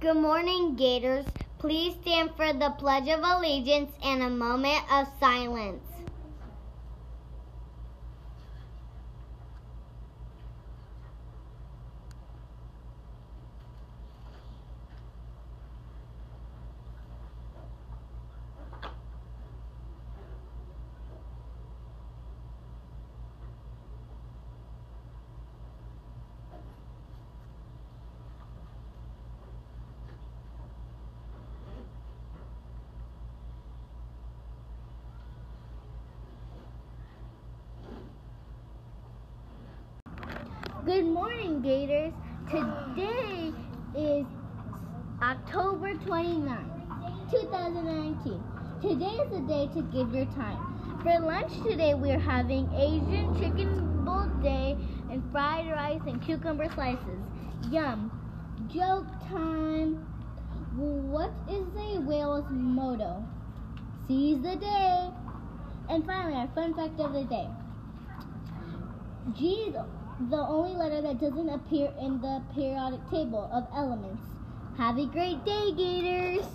Good morning, Gators. Please stand for the Pledge of Allegiance and a moment of silence. Good morning, Gators. Today is October 29th, 2019. Today is the day to give your time. For lunch today, we're having Asian chicken bowl day and fried rice and cucumber slices. Yum. Joke time. What is a whale's motto? Seize the day. And finally, our fun fact of the day. Is the only letter that doesn't appear in the periodic table of elements. Have a great day, Gators!